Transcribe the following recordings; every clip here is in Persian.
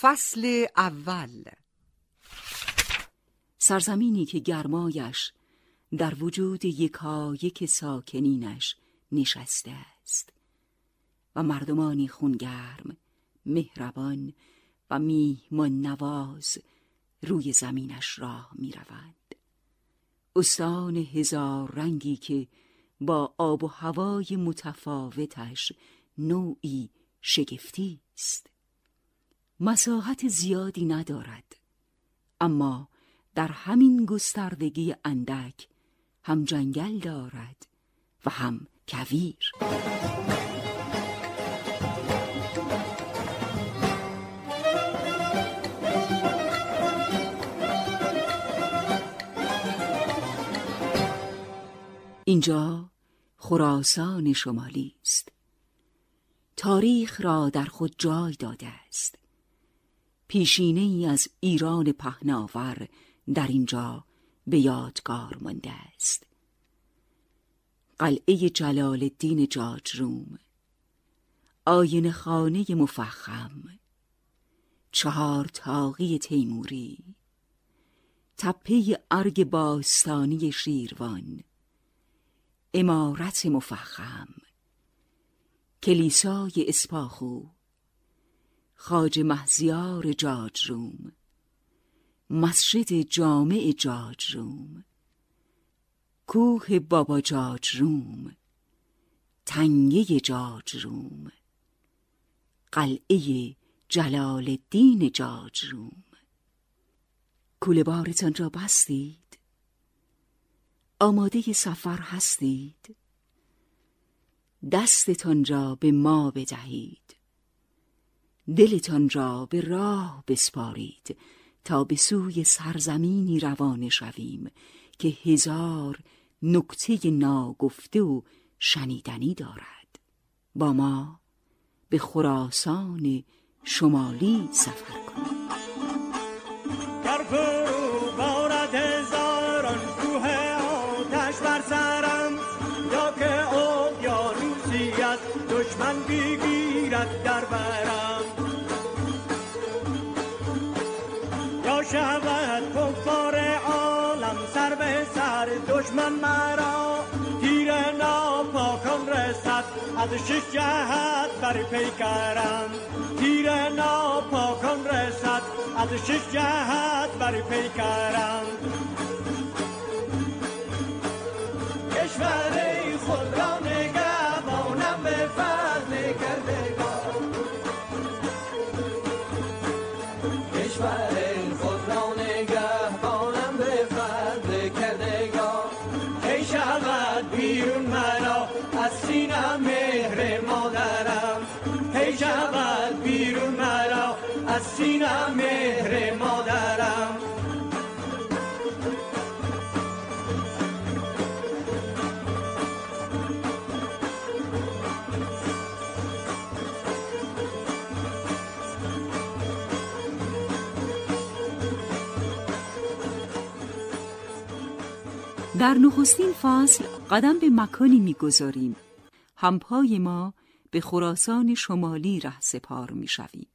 فصل اول سرزمینی که گرمایش در وجود یکا یک ساکنینش نشسته است و مردمانی خونگرم مهربان و میهمان نواز روی زمینش راه می روند. استان هزار رنگی که با آب و هوای متفاوتش نوعی شگفتی است مساحت زیادی ندارد. اما در همین گستردگی اندک هم جنگل دارد و هم کویر. اینجا خراسان شمالی است. تاریخ را در خود جای داده است. پیشینه ای از ایران پهناور در اینجا به یادگار مانده است. قلعه جلال الدین جاجروم آین خانه مفخم چهار تاقی تیموری تپه ارگ باستانی شیروان امارت مفخم کلیسای اسپاخو خاج محزیار جاجروم مسجد جامع جاجروم کوه بابا جاجروم تنگه جاجروم قلعه جلال الدین جاجروم. کوله بارتان را بستید. آماده سفر هستید. دستتان را به ما بدهید. دلتان را به راه بسپارید تا به سوی سرزمینی روانه شویم که هزار نکته ناگفته و شنیدنی دارد. با ما به خراسان شمالی سفر کنید. از شش جهت بر پیکرم تیر ناپاکان رسد. از شش جهت بر پیکرم کشور سینم مهر مادرم. در نخستین فصل قدم به مکانی می‌گذاریم. همپای ما به خراسان شمالی ره سپار می‌شویم.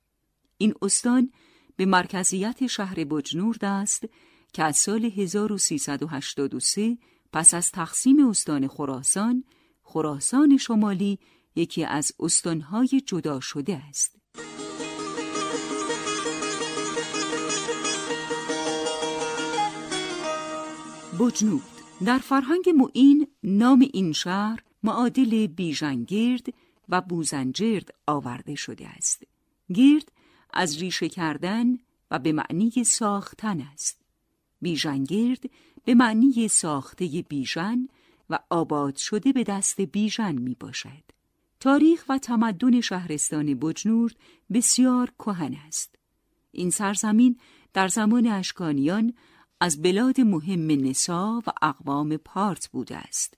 این استان به مرکزیت شهر بجنورد است که از سال 1383 پس از تقسیم استان خراسان خراسان شمالی یکی از استانهای جدا شده است. بجنورد در فرهنگ معین نام این شهر معادل بیژنگرد و بوزنجرد آورده شده است. گرد از ریشه کردن و به معنی ساختن است. بیژنگرد به معنی ساخته بیژن و آباد شده به دست بیژن می باشد تاریخ و تمدن شهرستان بجنورد بسیار کهن است. این سرزمین در زمان اشکانیان از بلاد مهم نسا و اقوام پارت بوده است.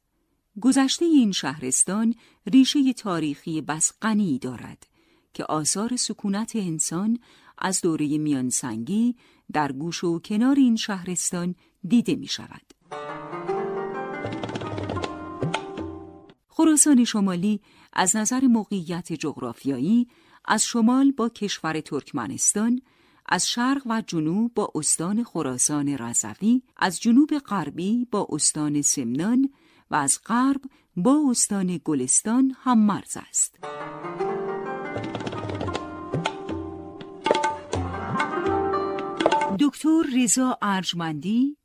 گذشته این شهرستان ریشه تاریخی بس غنی دارد. که آثار سکونت انسان از دوره میانسنگی در گوش و کنار این شهرستان دیده می شود. خراسان شمالی از نظر موقعیت جغرافیایی از شمال با کشور ترکمنستان از شرق و جنوب با استان خراسان رضوی از جنوب غربی با استان سمنان و از غرب با استان گلستان هم مرز است دکتر رضا ارجمندی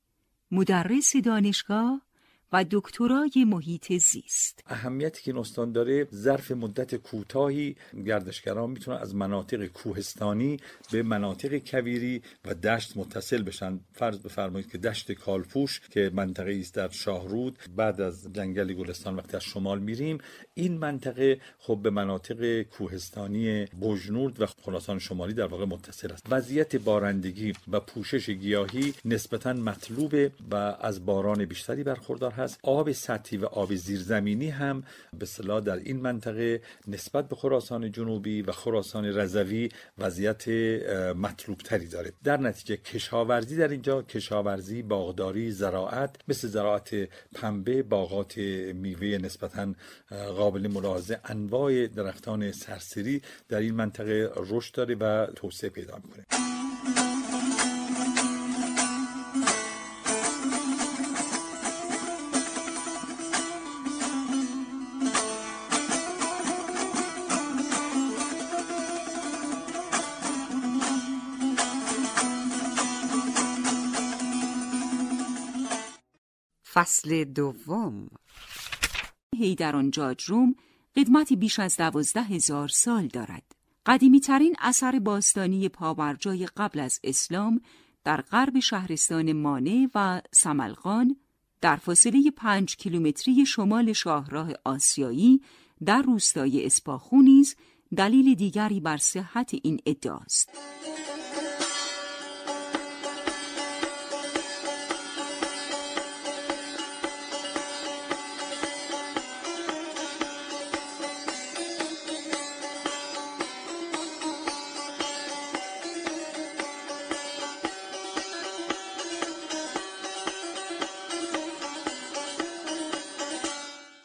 مدرس دانشگاه و دکترای محیط زیست. اهمیتی که این داره ظرف مدت کوتاهی گردشگران می‌تونن از مناطق کوهستانی به مناطق کویری و دشت متصل بشن. فرض بفرمایید که دشت کالپوش که منطقه است در شاهرود بعد از جنگل گلستان وقتی از شمال میریم این منطقه خب به مناطق کوهستانی بجنورد و خراسان شمالی در واقع متصل است. وضعیت بارندگی و پوشش گیاهی نسبتا مطلوبه و از باران بیشتری برخوردار هست آب سطحی و آب زیرزمینی هم به صلاح در این منطقه نسبت به خراسان جنوبی و خراسان رضوی وضعیت مطلوب تری داره. در نتیجه کشاورزی در اینجا کشاورزی باغداری زراعت مثل زراعت پنبه باغات میوه نسبتا قابل ملاحظه انواع درختان سرسری در این منطقه رشد داره و توسعه پیدا می‌کنه. فصل دوم هیدران جاج روم قدمتی بیش از دوازده هزار سال دارد. قدیمی ترین اثر باستانی پاورجای قبل از اسلام در غرب شهرستان مانه و سملغان در فاصله پنج کیلومتری شمال شاهراه آسیایی در روستای اسپاخو نیز دلیل دیگری بر صحت این ادعاست.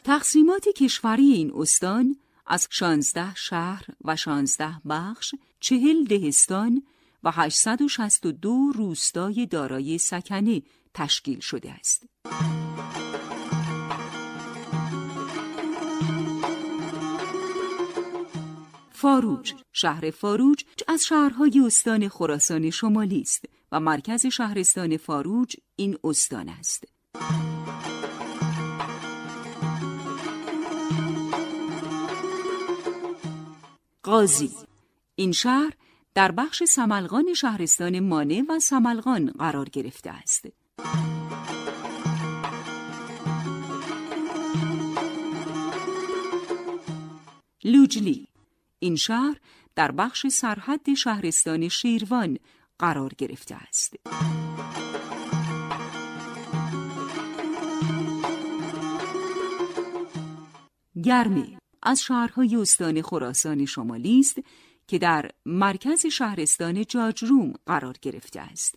تقسیمات کشوری این استان از 16 شهر و 16 بخش، چهل دهستان و 862 روستای دارای سکنه تشکیل شده است. فاروج شهر فاروج از شهرهای استان خراسان شمالی است و مرکز شهرستان فاروج این استان است. قاضی این شهر در بخش سملغان شهرستان مانه و سملغان قرار گرفته است. لوجلی این شهر در بخش سرحد شهرستان شیروان قرار گرفته است. گرمه از شهرهای استان خراسان شمالی است که در مرکز شهرستان جاجروم قرار گرفته است.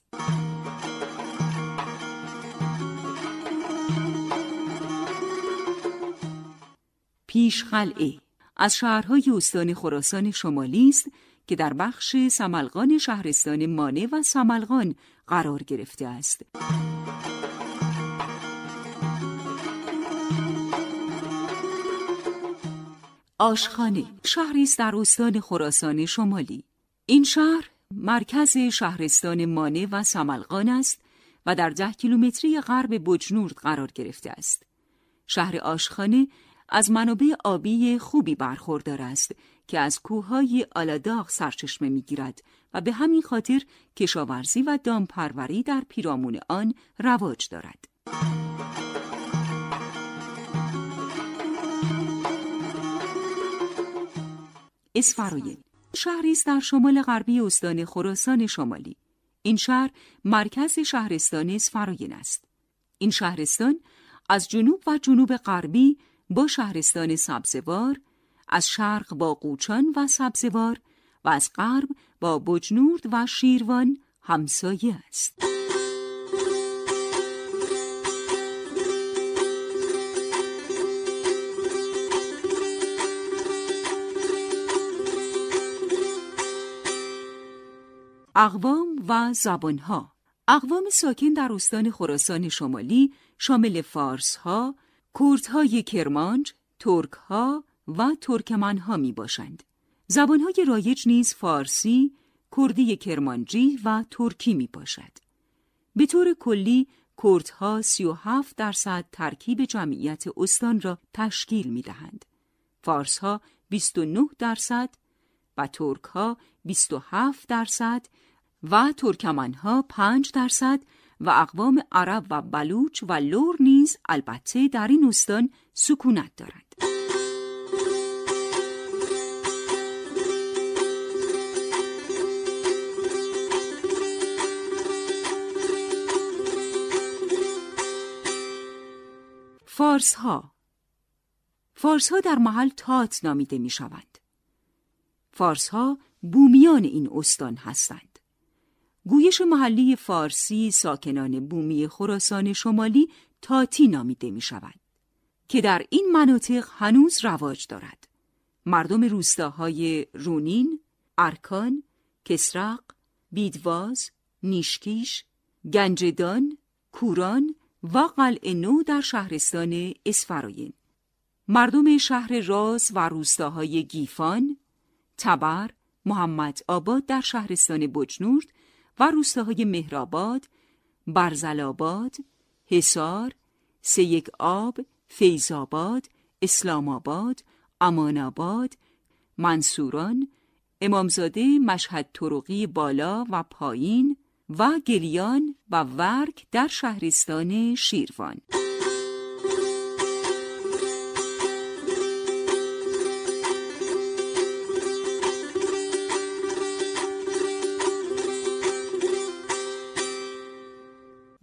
پیشخلعه از شهرهای استان خراسان شمالی است که در بخش سملغان شهرستان مانه و سملغان قرار گرفته است. آشخانه شهری است در استان خراسان شمالی. این شهر مرکز شهرستان مانه و سملقان است و در ده کیلومتری غرب بجنورد قرار گرفته است. شهر آشخانه از منابع آبی خوبی برخوردار است که از کوههای آلاداغ سرچشمه می‌گیرد و به همین خاطر کشاورزی و دامپروری در پیرامون آن رواج دارد. اسفراین شهری است در شمال غربی استان خراسان شمالی. این شهر مرکز شهرستان اسفراین است. این شهرستان از جنوب و جنوب غربی با شهرستان سبزوار از شرق با قوچان و سبزوار و از غرب با بجنورد و شیروان همسایه است. اقوام و زبانها اقوام ساکن در استان خراسان شمالی شامل فارسها، کردهای کرمانج، ترکها و ترکمنها می باشند. زبانهای رایج نیز فارسی، کردی کرمانجی و ترکی می باشد. به طور کلی کردها 37 درصد ترکیب جمعیت استان را تشکیل می دهند. فارسها 29 درصد و ترکها 27 درصد و ترکمنها 5 درصد و اقوام عرب و بلوچ و لور نیز البته در این استان سکونت دارند. فارس ها فارس ها در محل تات نامیده می شوند. فارس ها بومیان این استان هستند. گویش محلی فارسی ساکنان بومی خراسان شمالی تاتی نامیده می شود که در این مناطق هنوز رواج دارد. مردم روستاهای رونین، ارکان، کسرق، بیدواز، نیشکیش، گنجدان، کوران و قلعه نو در شهرستان اسفراین مردم شهر راز و روستاهای گیفان، تبر، محمد آباد در شهرستان بجنورد و روستاهای مهرآباد، برزلآباد، حصار، سیک آب، فیضآباد، اسلام آباد، منصوران، امامزاده مشهد طرقی بالا و پایین و گلیان و ورک در شهرستان شیروان.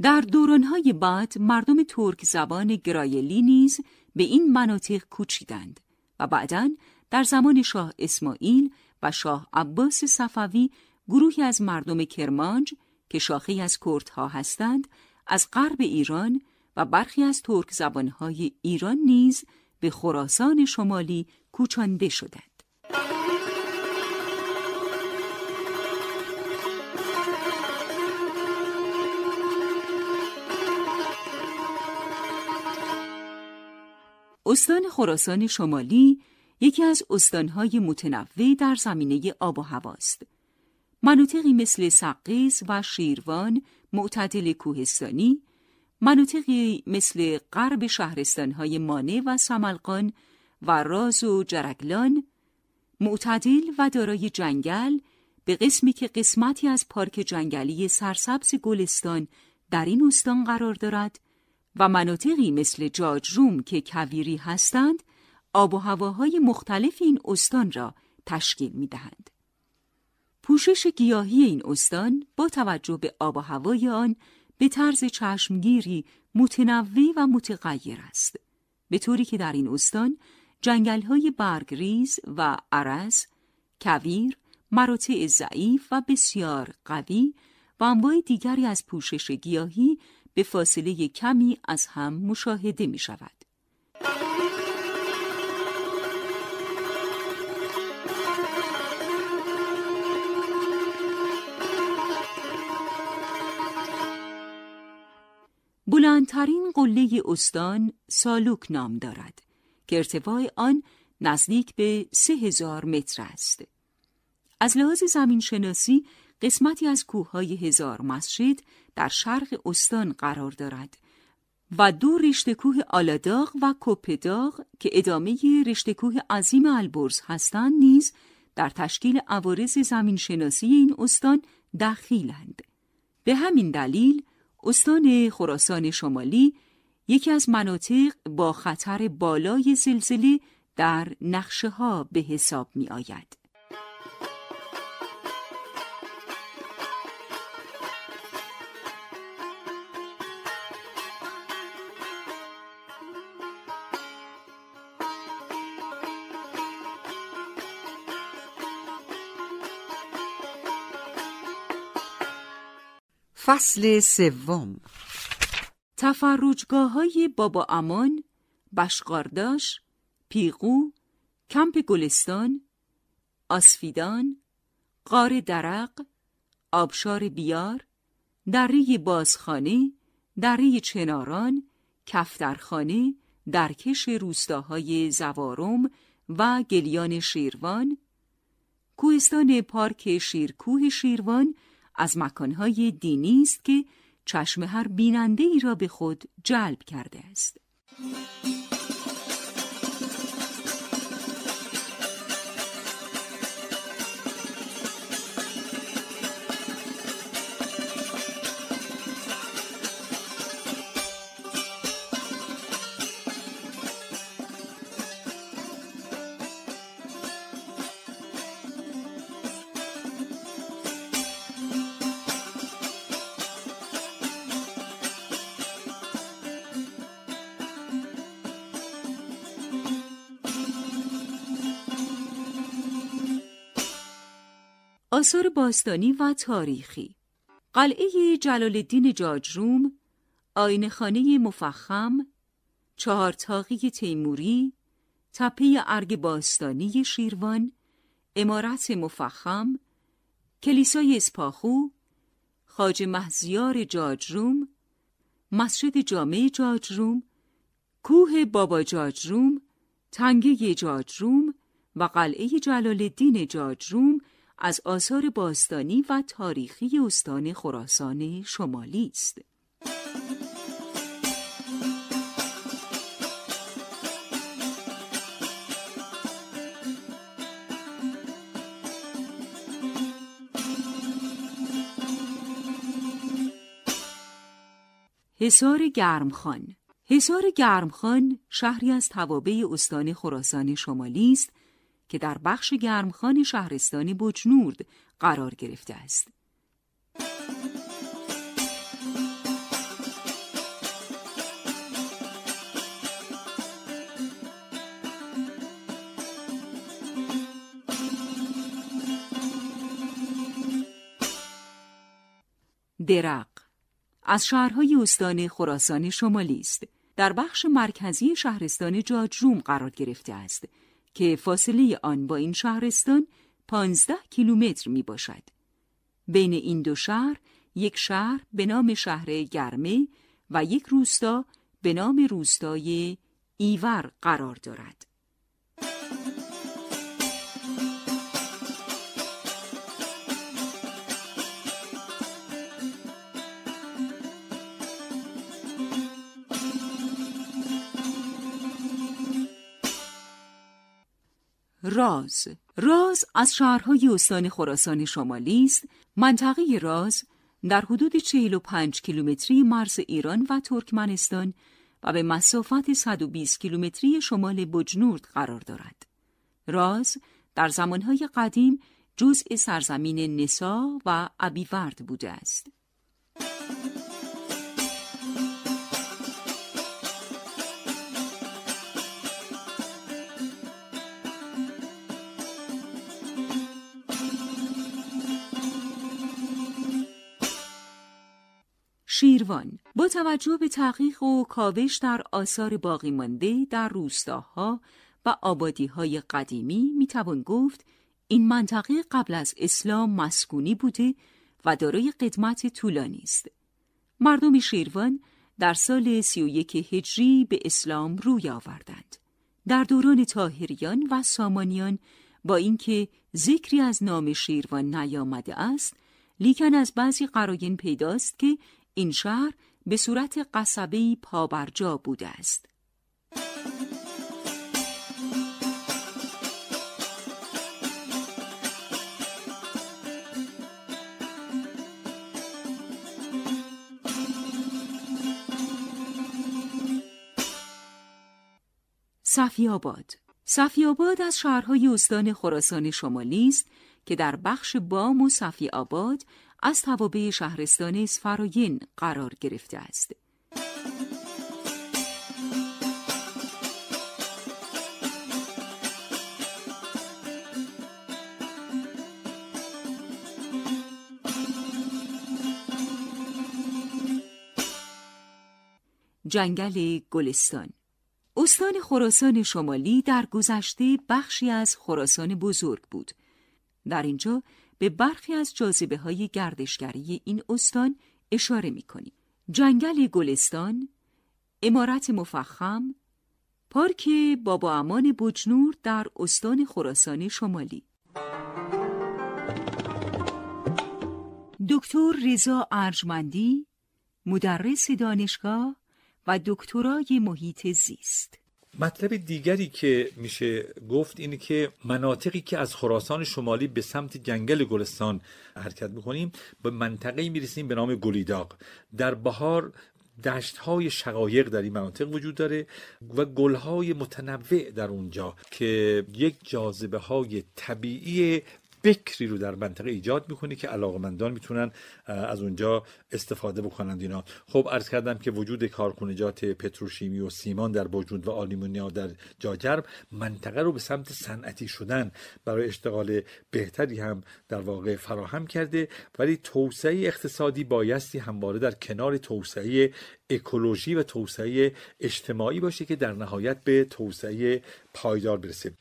در دورانهای بعد مردم ترک زبان گرایلی نیز به این مناطق کوچیدند و بعدا در زمان شاه اسماعیل و شاه عباس صفوی گروهی از مردم کرمانج که شاخه از کردها هستند از غرب ایران و برخی از ترک زبانهای ایران نیز به خراسان شمالی کوچانده شدند. استان خراسان شمالی یکی از استانهای متنوع در زمینه آب و هواست. مناطقی مثل سقیز و شیروان معتدل کوهستانی، مناطقی مثل غرب شهرستانهای مانه و سملقان و راز و جرگلان معتدل و دارای جنگل به قسمی که قسمتی از پارک جنگلی سرسبز گلستان در این استان قرار دارد و مناطقی مثل جاجروم که کویری هستند آب و هواهای مختلف این استان را تشکیل می دهند. پوشش گیاهی این استان با توجه به آب و هوای آن به طرز چشمگیری متنوع و متغیر است. به طوری که در این استان جنگل‌های برگریز و عرز، کویر، مراتع ضعیف و بسیار قوی و انواع دیگری از پوشش گیاهی به فاصله کمی از هم مشاهده می شود. بلندترین قله استان سالوک نام دارد که ارتفاع آن نزدیک به سه هزار متر است. از لحاظ زمین شناسی قسمتی از کوههای هزار مسجد در شرق استان قرار دارد و دو رشتکوه آلاداغ و کوپداغ که ادامه رشتکوه عظیم البرز هستند نیز در تشکیل عوارض زمین شناسی این استان دخیلند. به همین دلیل استان خراسان شمالی یکی از مناطق با خطر بالای زلزله در نقشه ها به حساب می آید. فصل سوم. تفرجگاه های بابا امان، بشقارداش، پیغو، کمپ گلستان، آسفیدان، قار درق، آبشار بیار دره بازخانه دره چناران کفترخانه درکش روستاهای زوارم و گلیان شیروان کوهستان پارک شیرکوه شیروان از مکانهای دینی است که چشم هر بیننده ای را به خود جلب کرده است. آثار باستانی و تاریخی. قلعه جلال الدین جاجروم خانه مفخم چهارتاقی تیموری تپه ارگ باستانی شیروان امارت مفخم کلیسای اسپاخو خاج محزیار جاجروم مسجد جامع جاجروم کوه بابا جاجروم تنگه جاجروم و قلعه جلال الدین جاجروم از آثار باستانی و تاریخی استان خراسان شمالی است. حصار گرمخان حصار گرمخان شهری از توابع استان خراسان شمالی است که در بخش گرمخان شهرستان بجنورد قرار گرفته است. درق از شهرهای استان خراسان شمالی است. در بخش مرکزی شهرستان جاجروم قرار گرفته است که فاصله آن با این شهرستان پانزده کیلومتر می باشد. بین این دو شهر یک شهر به نام شهر گرمه و یک روستا به نام روستای ایور قرار دارد. راز. راز از شهرهای استان خراسان شمالی است. منطقه راز در حدود 45 کیلومتری مرز ایران و ترکمنستان و به مسافت 120 کیلومتری شمال بجنورد قرار دارد. راز در زمانهای قدیم جزء سرزمین نسا و ابیورد بوده است. شیروان با توجه به تحقیق و کاوش در آثار باقی مانده در روستاها و آبادیهای قدیمی می‌توان گفت این منطقه قبل از اسلام مسکونی بوده و دارای قدمت طولانی است. مردم شیروان در سال 31 هجری به اسلام روی آوردند. در دوران تاهریان و سامانیان با اینکه ذکری از نام شیروان نیامده است لیکن از بعضی قراین پیداست که این شهر به صورت قصبه‌ای پابرجا بوده است. صفیاباد صفیاباد از شهرهای استان خراسان شمالی است که در بخش بام و صفی از توابع شهرستان اسفراین قرار گرفته است. جنگل گلستان استان خراسان شمالی در گذشته بخشی از خراسان بزرگ بود. در اینجا به برخی از جاذبه های گردشگری این استان اشاره می کنیم. جنگل گلستان، امارت مفخم، پارک بابا امان بجنور در استان خراسان شمالی دکتر رضا ارجمندی مدرس دانشگاه و دکترای محیط زیست مطلب دیگری که میشه گفت اینه که مناطقی که از خراسان شمالی به سمت جنگل گلستان حرکت می‌کنیم به منطقه می‌رسیم به نام گلیداغ. در بهار دشت های شقایق در این مناطق وجود داره و گل های متنوع در اونجا که یک جاذبه های طبیعی بکری رو در منطقه ایجاد می‌کنه که علاقمندان می‌تونن از اونجا استفاده بکنند اینا. خب عرض کردم که وجود کارخونجات پتروشیمی و سیمان در بوجود و آلیمونیا در جاجرب منطقه رو به سمت صنعتی شدن برای اشتغال بهتری هم در واقع فراهم کرده. ولی توسعه اقتصادی بایستی همواره در کنار توسعه اکولوژی و توسعه اجتماعی باشه که در نهایت به توسعه پایدار برسه.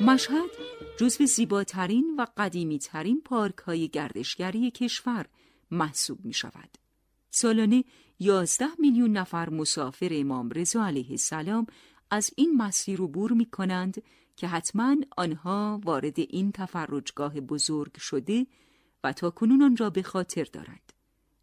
مشهد جزو زیباترین و قدیمیترین پارک های گردشگری کشور محسوب می شود. سالانه 11 میلیون نفر مسافر امام رضا علیه السلام از این مسیر عبور می کنند که حتما آنها وارد این تفرجگاه بزرگ شده و تا کنون آن را به خاطر دارند.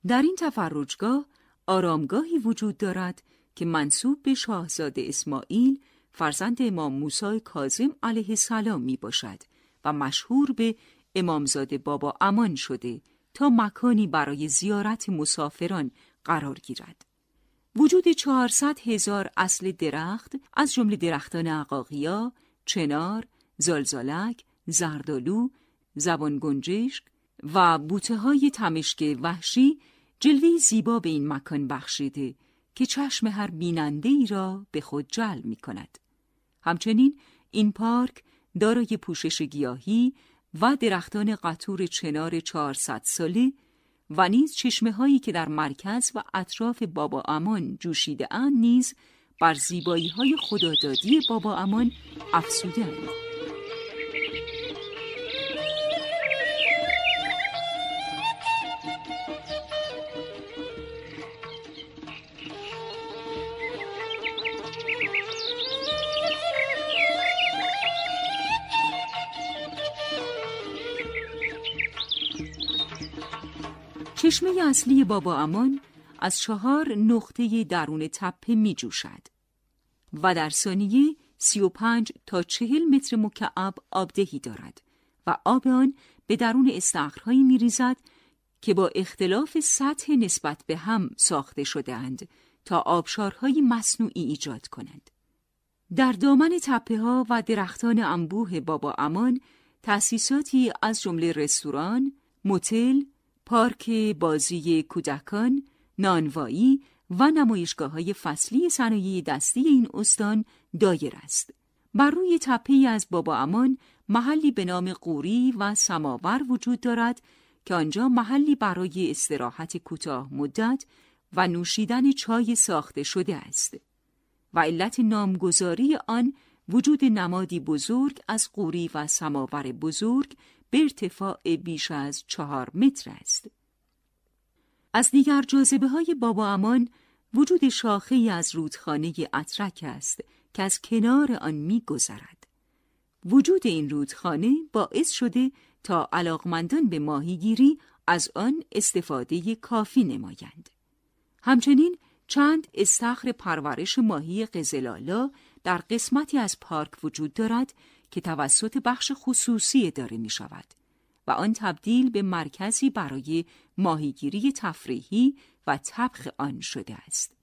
در این تفرجگاه آرامگاهی وجود دارد که منصوب به شاهزاده اسماعیل فرزند امام موسی کاظم علیه السلام می باشد و مشهور به امامزاده بابا امان شده تا مکانی برای زیارت مسافران قرار گیرد. وجود 400 هزار اصل درخت از جمله درختان عقاقیا، چنار، زلزالک، زردالو، زبان گنجشک و بوته های تمشک وحشی جلوی زیبا به این مکان بخشیده که چشم هر بیننده ای را به خود جلب می کند. همچنین این پارک دارای پوشش گیاهی و درختان قطور چنار 400 ساله و نیز چشمه هایی که در مرکز و اطراف بابا امان جوشیده اند نیز بر زیبایی های خدادادی بابا امان افسوده اند. چشمه اصلی بابا امان از چهار نقطه درون تپه می جوشد و در ثانیه 35 تا 40 متر مکعب آبدهی دارد و آب آن به درون استخرهایی می ریزد که با اختلاف سطح نسبت به هم ساخته شده اند تا آبشارهای مصنوعی ایجاد کنند. در دامن تپه ها و درختان انبوه بابا امان تأسیساتی از جمله رستوران، موتل، پارک بازی کودکان، نانوایی و نمایشگاه های فصلی صنایع دستی این استان دایر است. بر روی تپه از بابا امان محلی به نام قوری و سماور وجود دارد که آنجا محلی برای استراحت کوتاه مدت و نوشیدن چای ساخته شده است و علت نامگذاری آن وجود نمادی بزرگ از قوری و سماور بزرگ به ارتفاع بیش از چهار متر است. از دیگر جاذبه های بابا امان وجود شاخه از رودخانه اترک است که از کنار آن می گذرد. وجود این رودخانه باعث شده تا علاقمندان به ماهیگیری از آن استفاده کافی نمایند. همچنین چند استخر پرورش ماهی قزلالا در قسمتی از پارک وجود دارد که توسط بخش خصوصی داره می شود و آن تبدیل به مرکزی برای ماهیگیری تفریحی و طبخ آن شده است.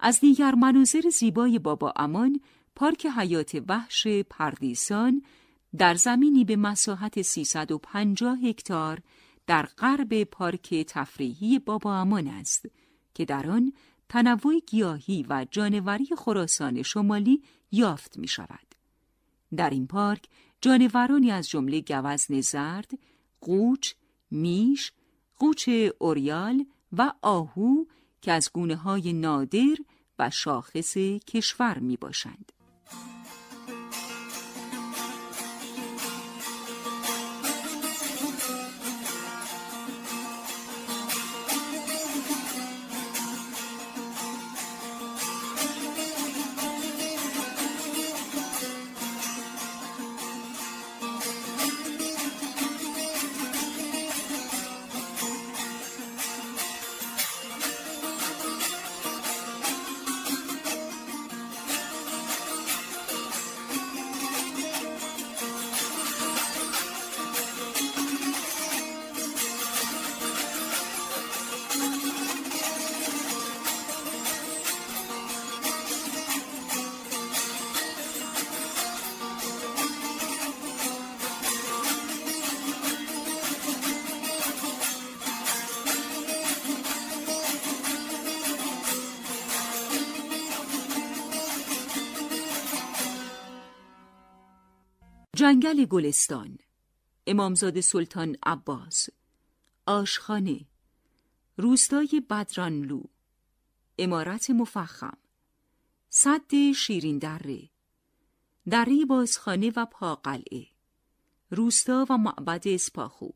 از دیگر مناظر زیبای بابا امان پارک حیات وحش پردیسان در زمینی به مساحت 350 هکتار در غرب پارک تفریحی بابا امان است که در آن تنوع گیاهی و جانوری خراسان شمالی یافت می شود. در این پارک جانورانی از جمله گوزن زرد، قوچ، میش، قوچ اوریال و آهو که از گونه های نادر و شاخص کشور می باشند. جنگل گلستان امامزاده سلطان عباس آشخانه روستای بدرانلو امارت مفخم صد شیرین دره دره بازخانه و پاقلعه روستا و معبد اسپاخو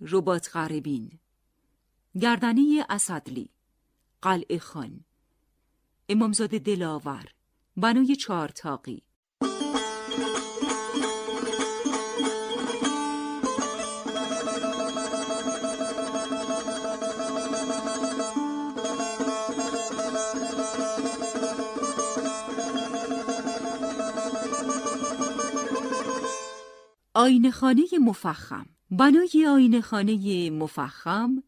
رباط غربین گردنه اسدلی قلعه خان امامزاده دلاور بنای چارتاقی آینه خانه مفخم بنای آینه خانه مفخم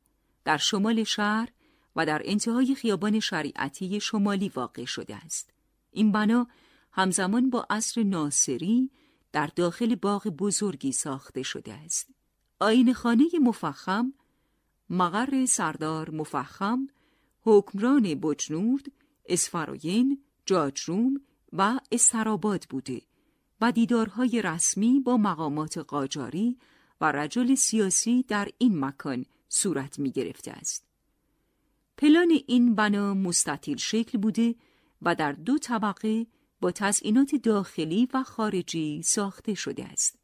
در شمال شهر و در انتهای خیابان شریعتی شمالی واقع شده است. این بنا همزمان با عصر ناصری در داخل باغ بزرگی ساخته شده است. آینه خانه مفخم مقر سردار مفخم حکمران بجنورد، اسفراین، جاجروم و استراباد بوده و دیدارهای رسمی با مقامات قاجاری و رجل سیاسی در این مکان صورت می گرفته است. پلان این بنا مستطیل شکل بوده و در دو طبقه با تزئینات داخلی و خارجی ساخته شده است.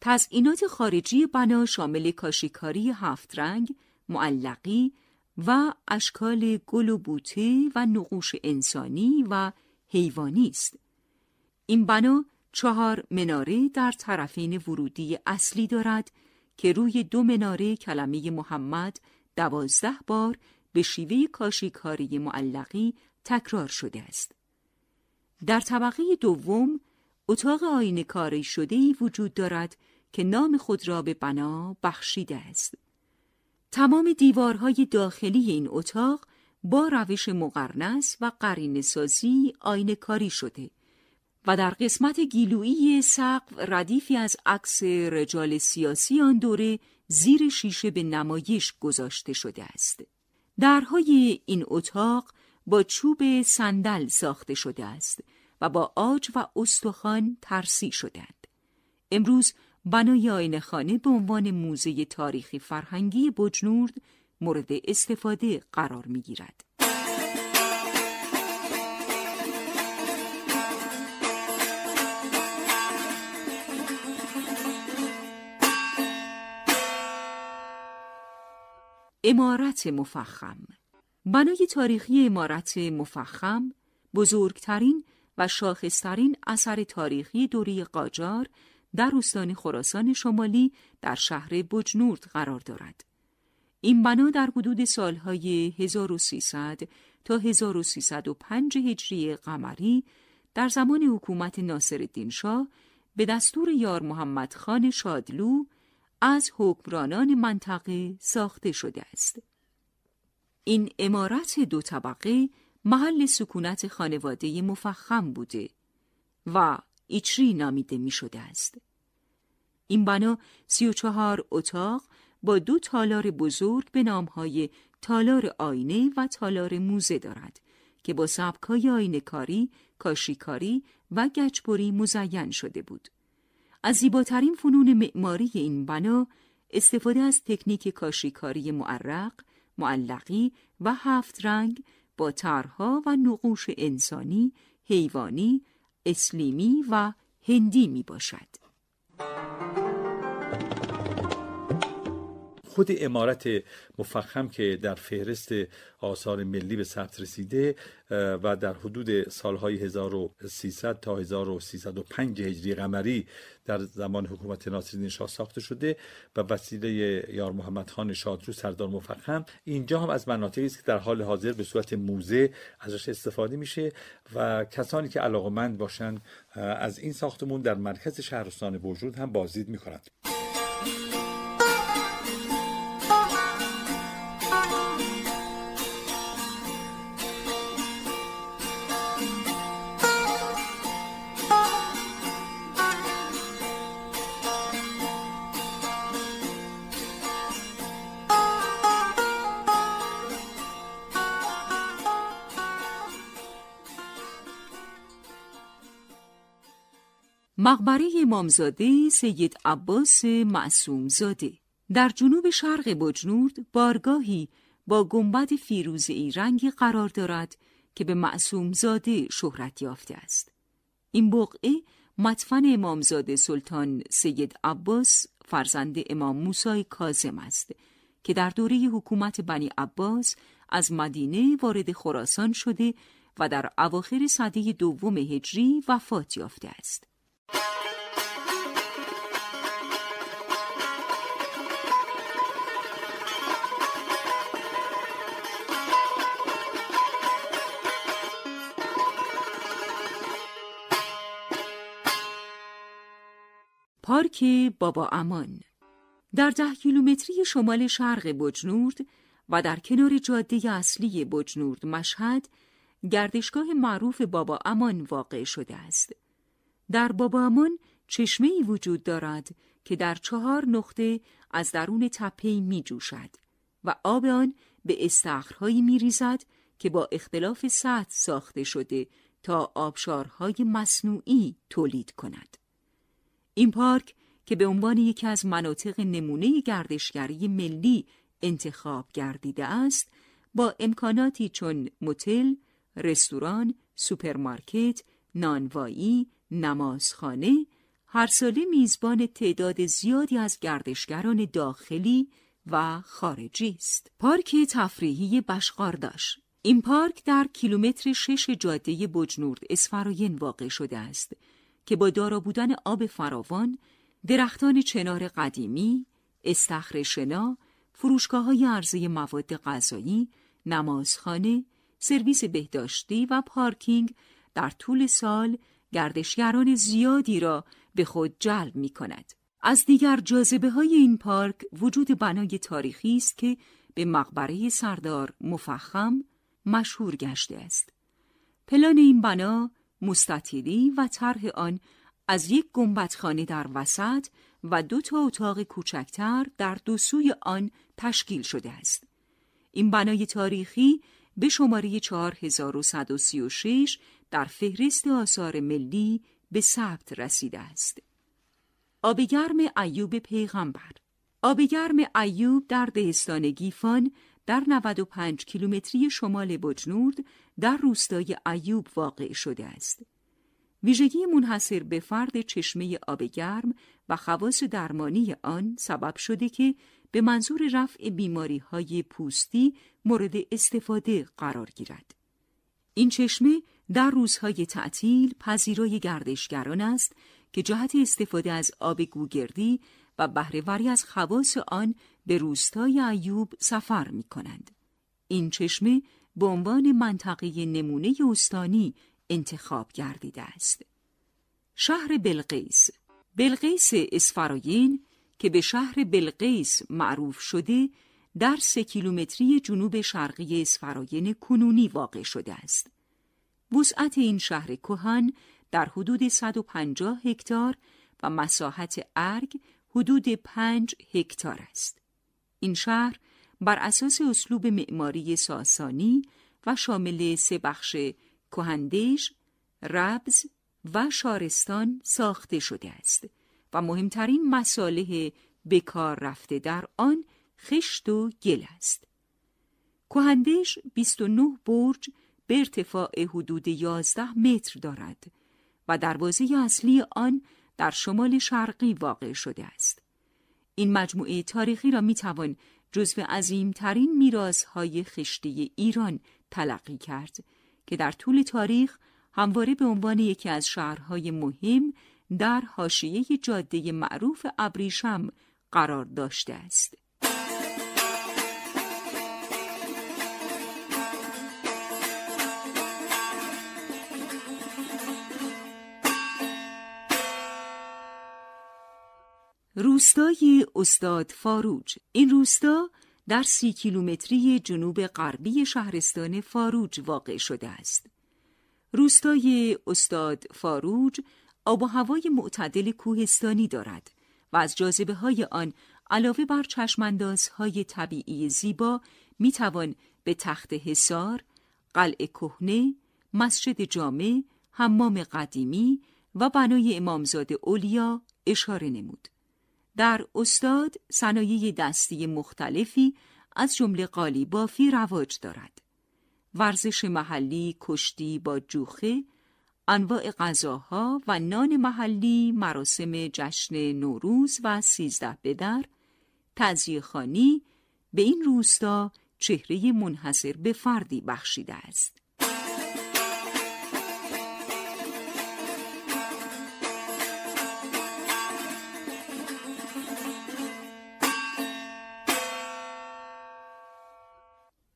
تزئینات خارجی بنا شامل کاشیکاری هفت رنگ، معلقی و اشکال گل و بوته و نقوش انسانی و حیوانی است. این بنا چهار مناره در طرفین ورودی اصلی دارد که روی دو مناره کلمه محمد دوازده بار به شیوه کاشیکاری معلقی تکرار شده است. در طبقه دوم اتاق آینه کاری شده ای وجود دارد که نام خود را به بنا بخشیده است. تمام دیوارهای داخلی این اتاق با روش مقرنس و قرین سازی آینه کاری شده و در قسمت گیلویی سقف ردیفی از عکس رجال سیاسی آن دوره زیر شیشه به نمایش گذاشته شده است. درهای این اتاق با چوب صندل ساخته شده است و با آج و استخوان ترسی شدند. امروز بنای آینه خانه به عنوان موزه تاریخی فرهنگی بجنورد مورد استفاده قرار می گیرد. امارت مفخم بنای تاریخی امارت مفخم بزرگترین و شاخصترین اثر تاریخی دوره قاجار در استان خراسان شمالی در شهر بجنورد قرار دارد. این بنا در حدود سالهای 1300 تا 1305 هجری قمری در زمان حکومت ناصرالدین شاه به دستور یار محمد خان شادلو از حکمرانان منطقه ساخته شده است. این امارت دو طبقه محل سکونت خانواده مفخم بوده و ایچری نامیده می شده است. این بنا سی و چهار اتاق با دو تالار بزرگ به نامهای تالار آینه و تالار موزه دارد که با سبکای آینه کاری، کاشیکاری و گچبری مزین شده بود. از زیباترین فنون معماری این بنا استفاده از تکنیک کاشیکاری معرق، معلقی و هفت رنگ با طرحها و نقوش انسانی، حیوانی، اسلیمی و هندی می باشد. خود امارت مفخم که در فهرست آثار ملی به ثبت رسیده و در حدود سالهای 1300 تا 1305 هجری قمری در زمان حکومت ناصرالدین شاه ساخته شده و وسیله یار محمد خان شادرو سردار مفخم. اینجا هم از مناطقی است که در حال حاضر به صورت موزه ازش استفاده میشه و کسانی که علاقمند باشند از این ساختمون در مرکز شهرستان بوجود هم بازدید می‌کنند. مقبره امامزاده سید عباس معصوم زاده در جنوب شرق بجنورد بارگاهی با گنبد فیروزهای رنگی قرار دارد که به معصوم زاده شهرت یافته است. این بقعه مدفن امامزاده سلطان سید عباس فرزند امام موسی کازم است که در دوره حکومت بنی عباس از مدینه وارد خراسان شده و در اواخر سده دوم هجری وفات یافته است. پارک بابا امان در ده کیلومتری شمال شرق بجنورد و در کنار جاده اصلی بجنورد مشهد گردشگاه معروف بابا امان واقع شده است. در بابا امان چشمه ای وجود دارد که در چهار نقطه از درون تپه می جوشد و آب آن به استخرهایی می ریزد که با اختلاف سطح ساخته شده تا آبشارهای مصنوعی تولید کند. این پارک که به عنوان یکی از مناطق نمونه گردشگری ملی انتخاب گردیده است با امکاناتی چون متل، رستوران، سوپرمارکت، نانوایی، نمازخانه هر ساله میزبان تعداد زیادی از گردشگران داخلی و خارجی است. پارک تفریحی بشقارداش این پارک در کیلومتر شش جاده بجنورد اسفراین واقع شده است که با دارا بودن آب فراوان، درختان چنار قدیمی، استخر شنا، فروشگاه های عرضه مواد غذایی، نمازخانه، سرویس بهداشتی و پارکینگ در طول سال گردشگران زیادی را به خود جلب می کند. از دیگر جاذبه های این پارک وجود بنای تاریخی است که به مقبره سردار مفخم مشهور گشته است. پلان این بنا مستطیلی و طرح آن از یک گنبدخانه در وسط و دو تا اتاق کوچکتر در دو سوی آن تشکیل شده است. این بنای تاریخی به شماره 4136 در فهرست آثار ملی به ثبت رسیده است. آبگرم ایوب پیغمبر آبگرم ایوب در دهستان گیفان در 95 کیلومتری شمال بجنورد در روستای ایوب واقع شده است. ویژگی منحصر به فرد چشمه آب گرم و خواص درمانی آن سبب شده که به منظور رفع بیماری های پوستی مورد استفاده قرار گیرد. این چشمه در روزهای تعطیل پذیرای گردشگران است که جهت استفاده از آب گوگردی و بهرهوری از خواص آن به روستای ایوب سفر می کنند. این چشمه به عنوان منطقه نمونه استانی انتخاب گردیده است. شهر بلقیس بلقیس اسفراین که به شهر بلقیس معروف شده در سه کیلومتری جنوب شرقی اسفراین کنونی واقع شده است. وسعت این شهر کهن در حدود 150 هکتار و مساحت ارگ حدود 5 هکتار است. این شهر بر اساس اسلوب معماری ساسانی و شامل سه بخش کهندش، ربز و شارستان ساخته شده است و مهمترین مساله بکار رفته در آن خشت و گل است. کهندش 29 برج به ارتفاع حدود 11 متر دارد و دروازه اصلی آن در شمال شرقی واقع شده است. این مجموعه تاریخی را می توان جزو عظیمترین میراث های خشتی ایران تلقی کرد که در طول تاریخ همواره به عنوان یکی از شهرهای مهم در حاشیه جاده معروف ابریشم قرار داشته است. روستای استاد فاروج این روستا در سی کیلومتری جنوب غربی شهرستان فاروج واقع شده است. روستای استاد فاروج آب و هوای معتدل کوهستانی دارد و از جاذبه های آن علاوه بر های طبیعی زیبا می توان به تخت حصار، قلعه کهنه، مسجد جامع، حمام قدیمی و بنای امامزاده اولیا اشاره نمود. در استاد صنایع دستی مختلفی از جمله قالی بافی رواج دارد. ورزش محلی کشتی با جوخه، انواع غذاها و نان محلی مراسم جشن نوروز و سیزده بدر، تزیه خانی به این روستا چهره منحصر به فردی بخشیده است.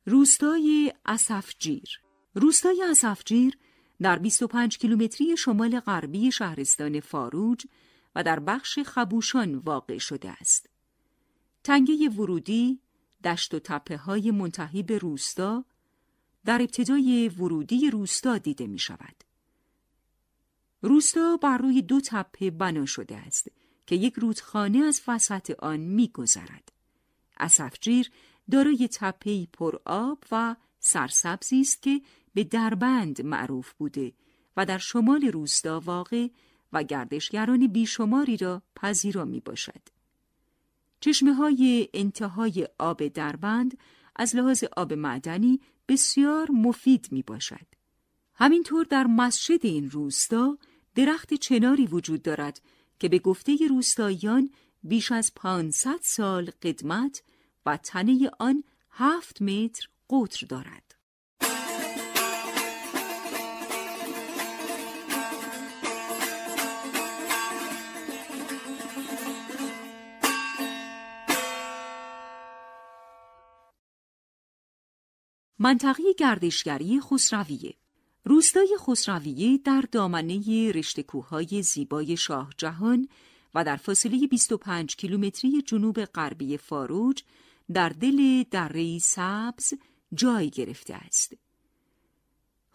روستای اسفجیر روستای اسفجیر در 25 کیلومتری شمال غربی شهرستان فاروج و در بخش خبوشان واقع شده است. تنگه ورودی، دشت و تپه های منتهی به روستا در ابتدای ورودی روستا دیده می شود. روستا بر روی دو تپه بنا شده است که یک رودخانه از وسط آن می گذرد. اسفجیر دارای تپهی پر آب و سرسبزی است که به دربند معروف بوده و در شمال روستا واقع و گردشگران بیشماری را پذیرا می باشد. چشمه های انتهای آب دربند از لحاظ آب معدنی بسیار مفید می باشد. همینطور در مسجد این روستا درخت چناری وجود دارد که به گفته روستاییان بیش از 500 سال قدمت و تنه آن هفت متر قطر دارد. منطقه گردشگری خسرویه روستای خسرویه در دامنه رشته کوههای زیبای شاه جهان و در فاصله 25 کیلومتری جنوب غربی فاروج در دل دره سبز جای گرفته است.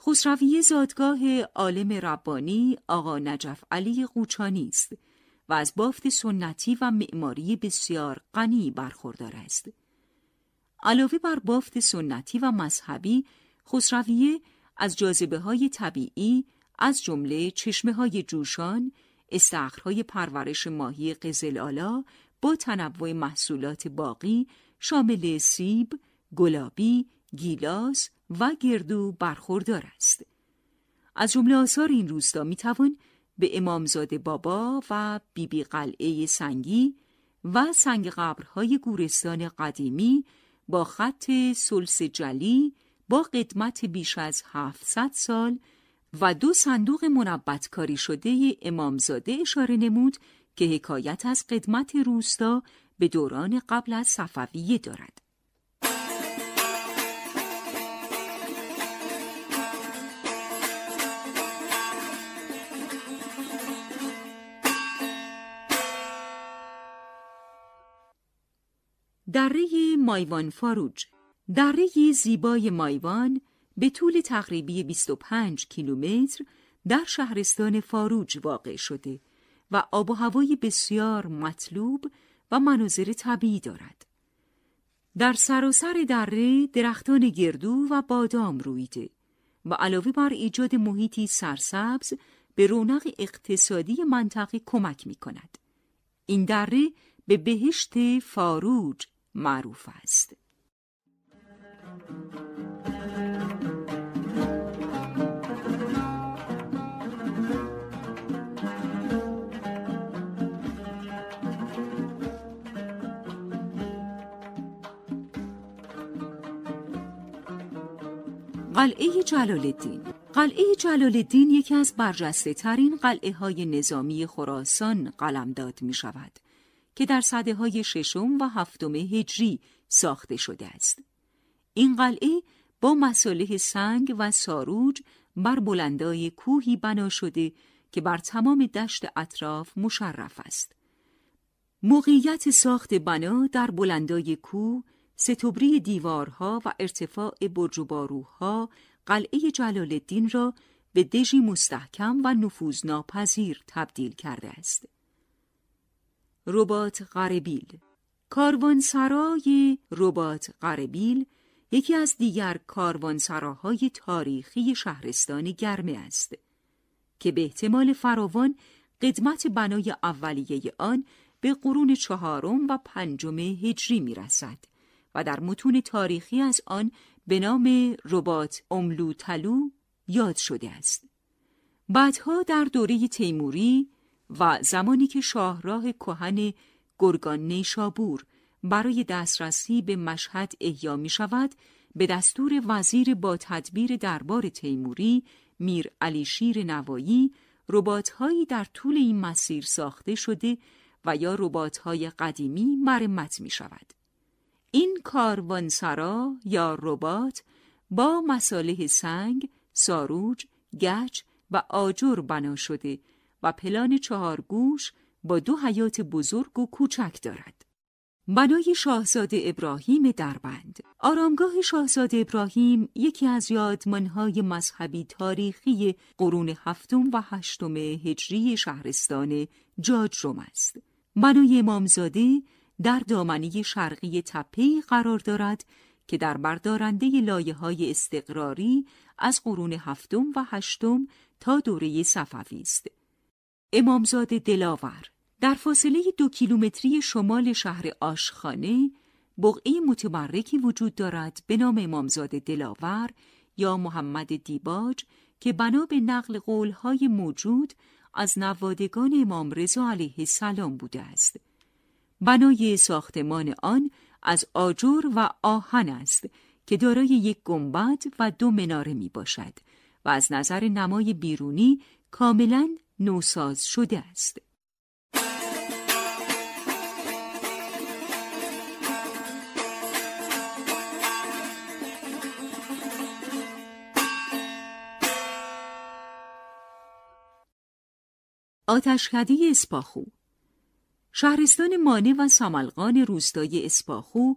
خسرویه زادگاه عالم ربانی آقا نجف علی قوچانی است و از بافت سنتی و معماری بسیار غنی برخوردار است. علاوه بر بافت سنتی و مذهبی، خسرویه از جاذبه های طبیعی از جمله چشمه های جوشان، استخرهای پرورش ماهی قزلالا با تنوع محصولات باقی شامل سیب، گلابی، گیلاس و گردو برخوردار است. از جمله آثار این روستا می توان به امامزاده بابا و بیبی قلعه سنگی و سنگ قبرهای گورستان قدیمی با خط سلس جلی با قدمت بیش از 700 سال و دو صندوق منبت کاری شده امامزاده اشاره نمود که حکایت از قدمت روستا به دوران قبل از صفویه دارد. دره مایوان فاروج دره زیبای مایوان به طول تقریبی 25 کیلومتر در شهرستان فاروج واقع شده و آب و هوای بسیار مطلوب و مناظر طبیعی دارد. در سراسر دره درختان گردو و بادام رویده و علاوه بر ایجاد محیطی سرسبز به رونق اقتصادی منطقه کمک می کند. این دره به بهشت فاروج معروف است. قلعه جلال الدین قلعه جلال الدین یکی از برجسته ترین قلعه های نظامی خراسان قلمداد می شود که در صده های ششم و هفتم هجری ساخته شده است. این قلعه با مساله سنگ و ساروج بر بلندای کوهی بنا شده که بر تمام دشت اطراف مشرف است. موقعیت ساخت بنا در بلندای کوه ستبری دیوارها و ارتفاع برج و باروها قلعه جلال الدین را به دژی مستحکم و نفوذناپذیر تبدیل کرده است. ربات قربیل کاروانسرای ربات قربیل یکی از دیگر کاروانسراهای تاریخی شهرستان گرمه است که به احتمال فراوان قدمت بنای اولیه آن به قرون چهارم و پنجم هجری می رسد و در متون تاریخی از آن به نام ربات املو تلو یاد شده است. بعدها در دوره تیموری و زمانی که شاهراه کهن گرگان نیشابور برای دسترسی به مشهد احیا می شود به دستور وزیر با تدبیر دربار تیموری میر علی شیر نوایی رباتهایی در طول این مسیر ساخته شده و یا رباتهای قدیمی مرمت می شود. این کاروانسرا یا ربات با مساله سنگ، ساروج، گچ و آجر بنا شده و پلان چهار گوش با دو حیات بزرگ و کوچک دارد. بنای شاهزاده ابراهیم دربند آرامگاه شاهزاده ابراهیم یکی از یادمانهای مذهبی تاریخی قرون هفتم و هشتم هجری شهرستان جاجروم است. بنای امامزاده در دامنی شرقی تپهی قرار دارد که در بردارنده لایه های استقراری از قرون هفتم و هشتم تا دوره صفوی است. امامزاده دلاور در فاصله دو کیلومتری شمال شهر آشخانه بقعه متبرکی وجود دارد به نام امامزاده دلاور یا محمد دیباج که بنا به نقل قولهای موجود از نوادگان امام رضا علیه السلام بوده است. بنای ساختمان آن از آجر و آهن است که دارای یک گنبد و دو مناره می باشد و از نظر نمای بیرونی کاملا نوساز شده است. آتشکده اسپاخو شهرستان مانه و ساملقان روستای اسپاخو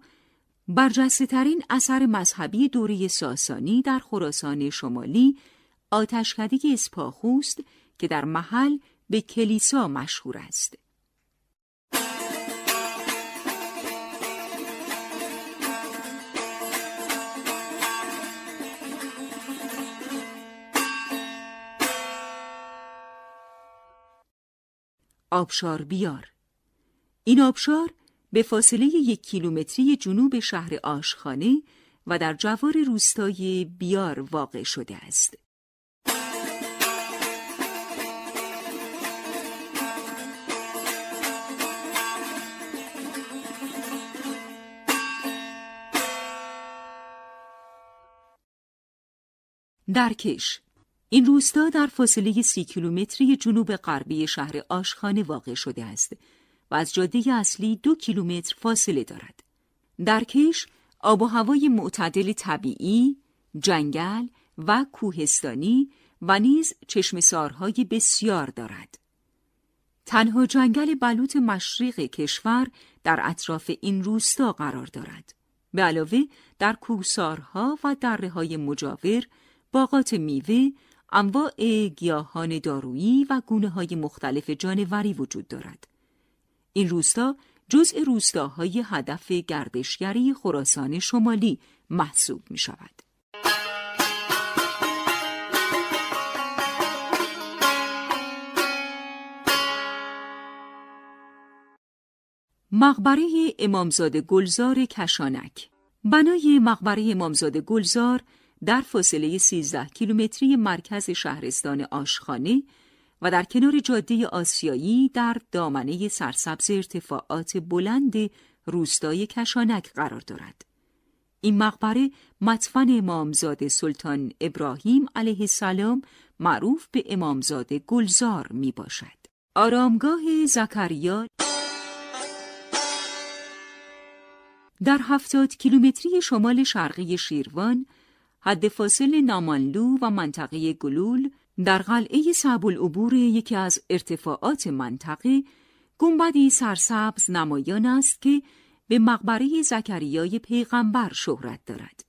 برجسته ترین اثر مذهبی دوره ساسانی در خراسان شمالی آتشکده اسپاخوست که در محل به کلیسا مشهور است. آبشار بیار این آبشار به فاصله یک کیلومتری جنوب شهر آشخانه و در جوار روستای بیار واقع شده است. درکش این روستا در فاصله سی کیلومتری جنوب غربی شهر آشخانه واقع شده است و از جاده اصلی دو کیلومتر فاصله دارد. درکش آب و هوای معتدل طبیعی، جنگل و کوهستانی و نیز چشمسارهای بسیار دارد. تنها جنگل بلوط مشرق کشور در اطراف این روستا قرار دارد. به علاوه در کوسارها و دره های مجاور باغات میوه، انواع گیاهان دارویی و گونه های مختلف جانوری وجود دارد. این روستا جزء روستاهای هدف گردشگری خراسان شمالی محسوب می شود. مقبره امامزاده گلزار کشانک بنای مقبره امامزاده گلزار در فاصله 13 کیلومتری مرکز شهرستان آشخانه و در کنار جاده آسیایی در دامنه سرسبز ارتفاعات بلند روستای کشانک قرار دارد. این مقبره مدفن امامزاده سلطان ابراهیم علیه السلام معروف به امامزاده گلزار می باشد. آرامگاه زکریا در هفتاد کیلومتری شمال شرقی شیروان حد فاصل نامانلو و منطقه گلول در قلعه صعب العبور یکی از ارتفاعات منطقه گنبدی سرسبز نمایان است که به مقبره زکریای پیغمبر شهرت دارد.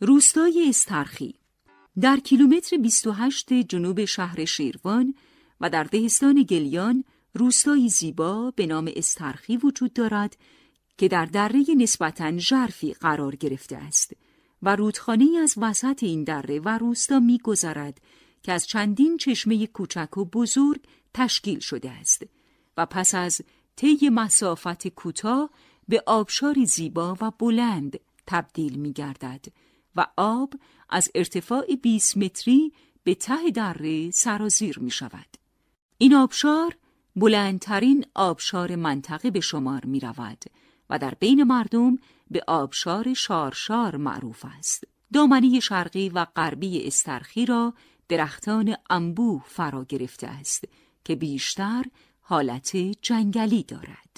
روستای استرخی در کیلومتر 28 جنوب شهر شیروان و در دهستان گلیان روستایی زیبا به نام استرخی وجود دارد که در دره نسبتاً ژرفی قرار گرفته است و رودخانه از وسط این دره و روستا میگذرد که از چندین چشمه کوچک و بزرگ تشکیل شده است و پس از طی مسافت کوتاه به آبشاری زیبا و بلند تبدیل می گردد و آب از ارتفاع 20 متری به ته دره سرازیر می شود. این آبشار بلندترین آبشار منطقه به شمار می رود و در بین مردم به آبشار شارشار معروف است. دامنه شرقی و غربی استرخی را درختان انبوه فرا گرفته است که بیشتر حالت جنگلی دارد.